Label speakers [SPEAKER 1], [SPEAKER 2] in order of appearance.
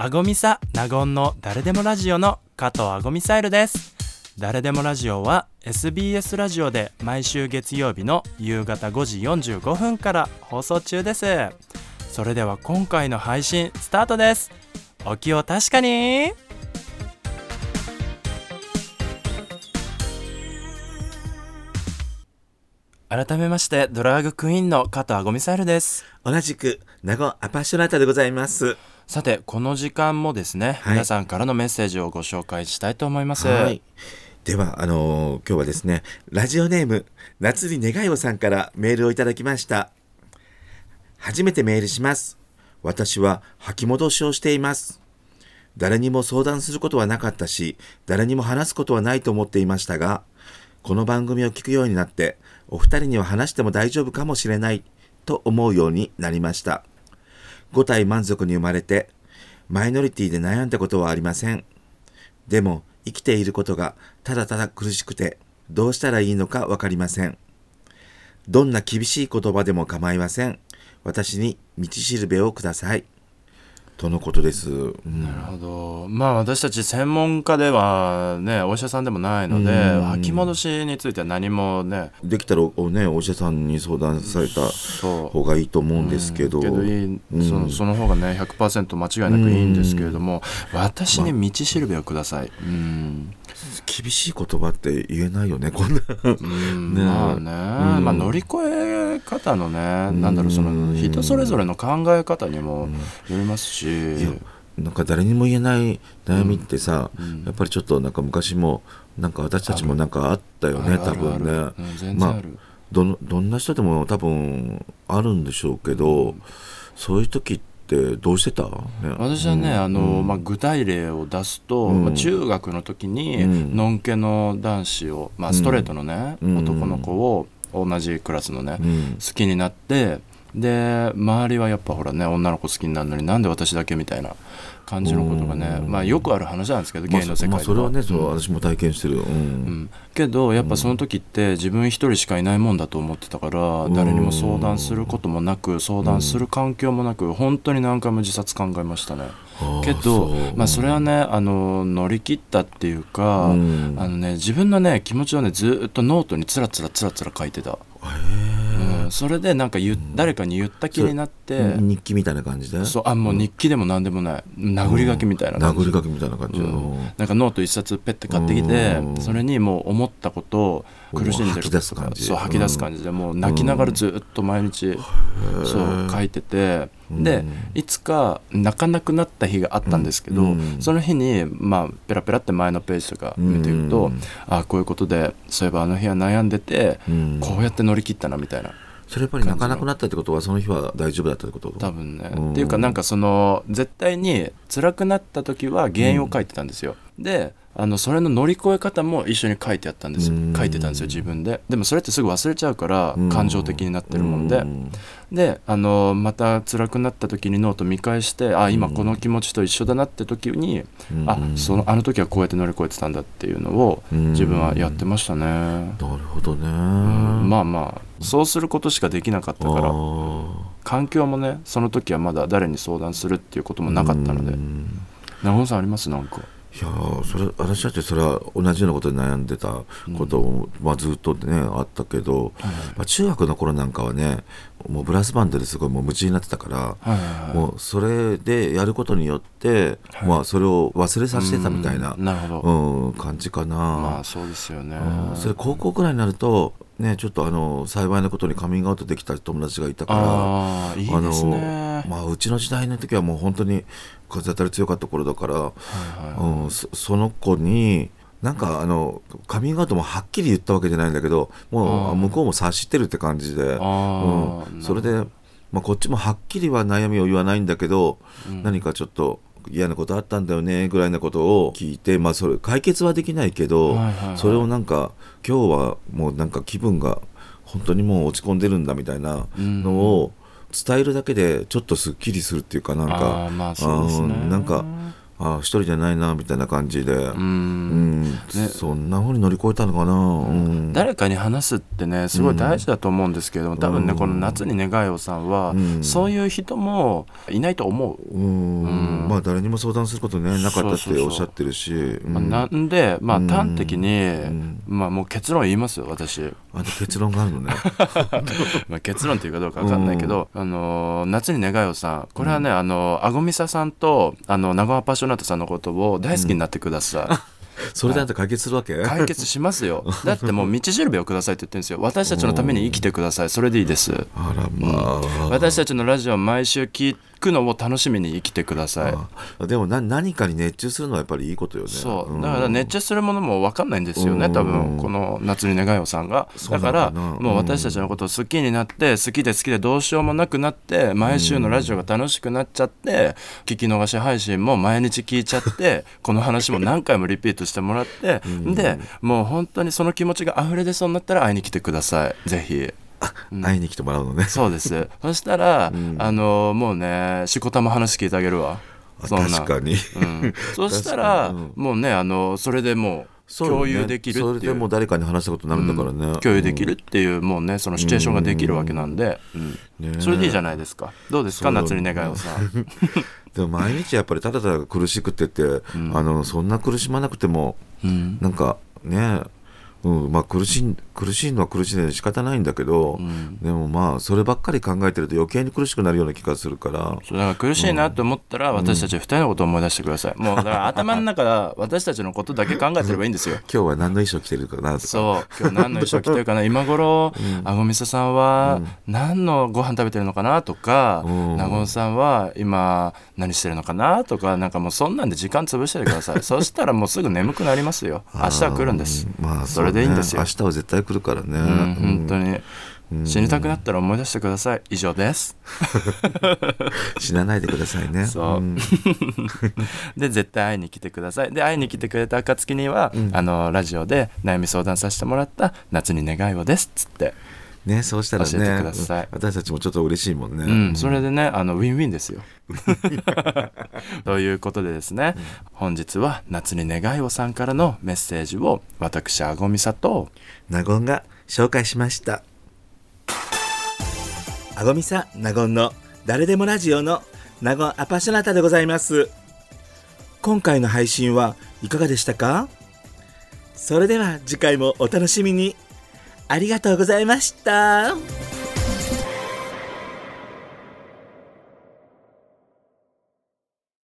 [SPEAKER 1] あごみさ納言の誰でもラジオの加藤あごみサイルです。誰でもラジオは SBS ラジオで毎週月曜日の夕方5時45分から放送中です。それでは今回の配信スタートです。お気を確かに。改めましてドラァグクイーンの加藤あごみサイルです。
[SPEAKER 2] 同じく名護アパッショナータでございます。
[SPEAKER 1] さてこの時間もですね、
[SPEAKER 2] はい。
[SPEAKER 1] 皆さんからのメッセージをご紹介したいと思います、
[SPEAKER 2] はい。ではあのー今日はですねラジオネーム夏に願いをさんからメールをいただきました。初めてメールします。私は吐き戻しをしています。誰にも相談することはなかったし誰にも話すことはないと思っていましたがこの番組を聞くようになってお二人には話しても大丈夫かもしれないと思うようになりました五体満足に生まれてマイノリティで悩んだことはありません。でも生きていることがただただ苦しくてどうしたらいいのかわかりません。どんな厳しい言葉でも構いません。私に道しるべをください。とのことです、うん。
[SPEAKER 1] なるほど。まあ私たち専門家ではねお医者さんでもないので
[SPEAKER 2] うん。
[SPEAKER 1] 吐き戻しについては何もね
[SPEAKER 2] できたらおねお医者さんに相談された方がいいと思うんですけど、
[SPEAKER 1] けどいい、
[SPEAKER 2] うん。
[SPEAKER 1] そのその方がね100%間違いなくいいんですけれども、私に道しるべをください、うん。
[SPEAKER 2] 厳しい言葉って言えないよねこんな。
[SPEAKER 1] うん。
[SPEAKER 2] ね
[SPEAKER 1] まあね、
[SPEAKER 2] うん。
[SPEAKER 1] まあ乗り越え方のね、なんだろうその人それぞれの考え方にもよりますし、
[SPEAKER 2] なんか誰にも言えない悩みってさ、
[SPEAKER 1] うん。
[SPEAKER 2] やっぱりちょっとなんか昔もなんか私たちもなんかあったよね多分ね。まあどのどんな人でも多分あるんでしょうけど、そういう時ってどうしてた、ね、
[SPEAKER 1] 私はね、
[SPEAKER 2] うん。
[SPEAKER 1] あのまあ、具体例を出すと、
[SPEAKER 2] うん。
[SPEAKER 1] まあ、中学の時に、
[SPEAKER 2] うん。
[SPEAKER 1] のんけの男子を、まあ、ストレートのね、
[SPEAKER 2] うん。
[SPEAKER 1] 男の子を同じクラスのね、
[SPEAKER 2] うん。
[SPEAKER 1] 好きになってで周りはやっぱほらね女の子好きになるのになんで私だけみたいな感じのことがね、
[SPEAKER 2] うん。
[SPEAKER 1] まあ、よくある話なんですけど
[SPEAKER 2] まあ
[SPEAKER 1] 芸の世界では、
[SPEAKER 2] まあそれはねそう、
[SPEAKER 1] うん。
[SPEAKER 2] 私も体験してるよ、うん。
[SPEAKER 1] うん。けどやっぱその時って自分一人しかいないもんだと思ってたから、
[SPEAKER 2] うん
[SPEAKER 1] 誰にも相談することもなく相談する環境もなく本当に何回も自殺考えましたね。けどまあ、それはねあの乗り切ったっていうか、
[SPEAKER 2] うん。
[SPEAKER 1] あのね、自分のね気持ちをねずっとノートにつらつらつらつら書いてた、うん、それでなんか言う誰かに言った気になって、
[SPEAKER 2] 日記みたいな感じで？
[SPEAKER 1] そうあもう日記でも何でもない。殴り書きみたいな感じ。
[SPEAKER 2] 殴り書きみたいな感じで、
[SPEAKER 1] うん。なんかノート一冊ペッて買ってきて
[SPEAKER 2] うん。
[SPEAKER 1] それにもう思ったことを苦しんでる。
[SPEAKER 2] 吐き出す感じ。
[SPEAKER 1] そう吐き出す感じでもう泣きながらずっと毎日そう書いててでいつか泣かなくなった日があったんですけど
[SPEAKER 2] うん。
[SPEAKER 1] その日にまあペラペラって前のページとか見ていくと
[SPEAKER 2] うん。
[SPEAKER 1] あこういうことでそういえばあの日は悩んでて
[SPEAKER 2] うん。
[SPEAKER 1] こうやって乗り切ったなみたいな。
[SPEAKER 2] それやっぱり泣かなくなったってことはその日は大丈夫だったってこと？
[SPEAKER 1] 多分ね、
[SPEAKER 2] うん。
[SPEAKER 1] っていうかなんかその絶対に辛くなった時は原因を書いてたんですよ、であのそれの乗り越え方も一緒に書いてあったんですよ。
[SPEAKER 2] うん。
[SPEAKER 1] 書いてたんですよ自分で。でもそれってすぐ忘れちゃうから
[SPEAKER 2] うん。
[SPEAKER 1] 感情的になってるもんで、
[SPEAKER 2] うん。
[SPEAKER 1] であのまた辛くなった時にノート見返してあ今この気持ちと一緒だなって時に、
[SPEAKER 2] うん。
[SPEAKER 1] あそのあの時はこうやって乗り越えてたんだっていうのを
[SPEAKER 2] うん。
[SPEAKER 1] 自分はやってましたね、
[SPEAKER 2] なるほどね、
[SPEAKER 1] うん。まあまあそうすることしかできなかったから
[SPEAKER 2] あ
[SPEAKER 1] 環境もねその時はまだ誰に相談するっていうことも
[SPEAKER 2] ー
[SPEAKER 1] なかったので。
[SPEAKER 2] うん。
[SPEAKER 1] 長尾さんあります？なんか
[SPEAKER 2] いやーそれ私だってそれは同じようなことで悩んでたことも、まあ、ずっとねあったけど、まあ、中学の頃なんかはねもうブラスバンドですごいもう夢中になってたから、
[SPEAKER 1] はいはいはい
[SPEAKER 2] もうそれでやることによって、
[SPEAKER 1] はい。
[SPEAKER 2] まあ、それを忘れさせてたみたいな
[SPEAKER 1] うん、なるほど、
[SPEAKER 2] うん感じかな。
[SPEAKER 1] まあそうですよね。
[SPEAKER 2] うんそれ高校くらいになるとねちょっとあの幸いなことにカミングアウトできた友達がいたから
[SPEAKER 1] ああいいですね。
[SPEAKER 2] あのまあ、うちの時代の時はもう本当に風当たり強かった頃だから、
[SPEAKER 1] はいはい。
[SPEAKER 2] うん、そその子になんかあのカミングアウトもはっきり言ったわけじゃないんだけどもう向こうも察してるって感じで、うん、それで、まあ、こっちもはっきりは悩みを言わないんだけど、
[SPEAKER 1] うん。
[SPEAKER 2] 何かちょっと嫌なことあったんだよねぐらいなことを聞いて、まあ、それ解決はできないけど、
[SPEAKER 1] はいはいはい。
[SPEAKER 2] それをなんか今日はもうなんか気分が本当にもう落ち込んでるんだみたいなのを伝えるだけでちょっとすっきりするっていうかなん
[SPEAKER 1] あ
[SPEAKER 2] か
[SPEAKER 1] ーまあね。
[SPEAKER 2] うんなんかあ一人じゃないなみたいな感じで、う
[SPEAKER 1] うん。
[SPEAKER 2] んそんなふうに乗り越えたのかな、うん。
[SPEAKER 1] 誰かに話すってねすごい大事だと思うんですけども多分ねこの「夏に願いを」さんは
[SPEAKER 2] うん。
[SPEAKER 1] そういう人もいないと思う。
[SPEAKER 2] うん。
[SPEAKER 1] うん。
[SPEAKER 2] まあ誰にも相談することねなかったっておっしゃってるし、
[SPEAKER 1] なんでまあ
[SPEAKER 2] うん。
[SPEAKER 1] 端的に
[SPEAKER 2] ん。
[SPEAKER 1] まあもう結論言いますよ私。
[SPEAKER 2] あの結論があるのね。
[SPEAKER 1] まあ、結論っていうかどうか分かんないけど、あのー夏に願いをさん。これはね、あのあごみささんとあの長尾パッショナートさんのことを大好きになってくださ
[SPEAKER 2] それであんた解決するわけ、
[SPEAKER 1] い、解決しますよ。だってもう道しるべをくださいって言ってるんですよ私たちのために生きてくださいそれでいいです
[SPEAKER 2] あらまあ、
[SPEAKER 1] 私たちのラジオを毎週聞くのを楽しみに生きてください。
[SPEAKER 2] あでもな何かに熱中するのはやっぱりいいことよね。
[SPEAKER 1] そう。
[SPEAKER 2] ん。
[SPEAKER 1] だから熱中するものも分かんないんですよね
[SPEAKER 2] うん。
[SPEAKER 1] 多分。この夏に願いをさんが。だからもう私たちのことを好きになって好きで好きでどうしようもなくなって毎週のラジオが楽しくなっちゃって聞き逃し配信も毎日聞いちゃって この話も何回もリピートしてもらってでもう本当にその気持ちが溢れ出そうになったら会いに来てください。ぜひ。
[SPEAKER 2] 会いに来てもらうのね。
[SPEAKER 1] そうです。そしたら、あのもうねしこたま話聞いてあげるわ。
[SPEAKER 2] 確かに。
[SPEAKER 1] うん、そしたら、もうねあのそれでもう共有できる
[SPEAKER 2] それ
[SPEAKER 1] っていう。
[SPEAKER 2] でもう誰かに話したことになるんだからね、
[SPEAKER 1] 共有できるっていうもうねそのシチュエーションができるわけなんで、うん。
[SPEAKER 2] ねえ。
[SPEAKER 1] それでいいじゃないですか。どうですか？
[SPEAKER 2] そう
[SPEAKER 1] 夏に願いをさ
[SPEAKER 2] でも毎日やっぱりただただ苦しくってって、あのそんな苦しまなくても
[SPEAKER 1] うん。
[SPEAKER 2] なんかねうんまあ、苦しい苦しいのは苦しいので仕方ないんだけど、
[SPEAKER 1] ん。
[SPEAKER 2] でもまあそればっかり考えてると余計に苦しくなるような気がするから。
[SPEAKER 1] そうだから苦しいなと思ったら私たち二人のことを思い出してください、もうだから頭の中で私たちのことだけ考えてればいいんですよ。
[SPEAKER 2] 今日は何の衣装着てるかなとか。
[SPEAKER 1] そう。今日何の衣装着てるかな。今頃、あごみささんは何のご飯食べてるのかなとか、
[SPEAKER 2] うん。
[SPEAKER 1] なごみさんは今何してるのかなとかなんかもうそんなんで時間潰しててください。そしたらもうすぐ眠くなりますよ。明日は来るんです。
[SPEAKER 2] うんまあ
[SPEAKER 1] それでいいんですよ。
[SPEAKER 2] 明日は絶対来るからね、
[SPEAKER 1] うん本当に、死にたくなったら思い出してください。以上です。
[SPEAKER 2] 死なないでくださいね。
[SPEAKER 1] そう。ん。で絶対会いに来てください。で会いに来てくれた暁には、あのラジオで悩み相談させてもらった「夏に願いを」ですっつって
[SPEAKER 2] ねそうしたらね
[SPEAKER 1] 教えてください。
[SPEAKER 2] うん私たちもちょっと嬉しいもんね、
[SPEAKER 1] うん、それでねあのウィンウィンですよ。ということでですね、本日は「夏に願いを」さんからのメッセージを私あごみさと。
[SPEAKER 2] ナゴンが紹介しました。あごみさナゴンの誰でもラジオのナゴンアパッショナタでございます。今回の配信はいかがでしたか？それでは次回もお楽しみにありがとうございました。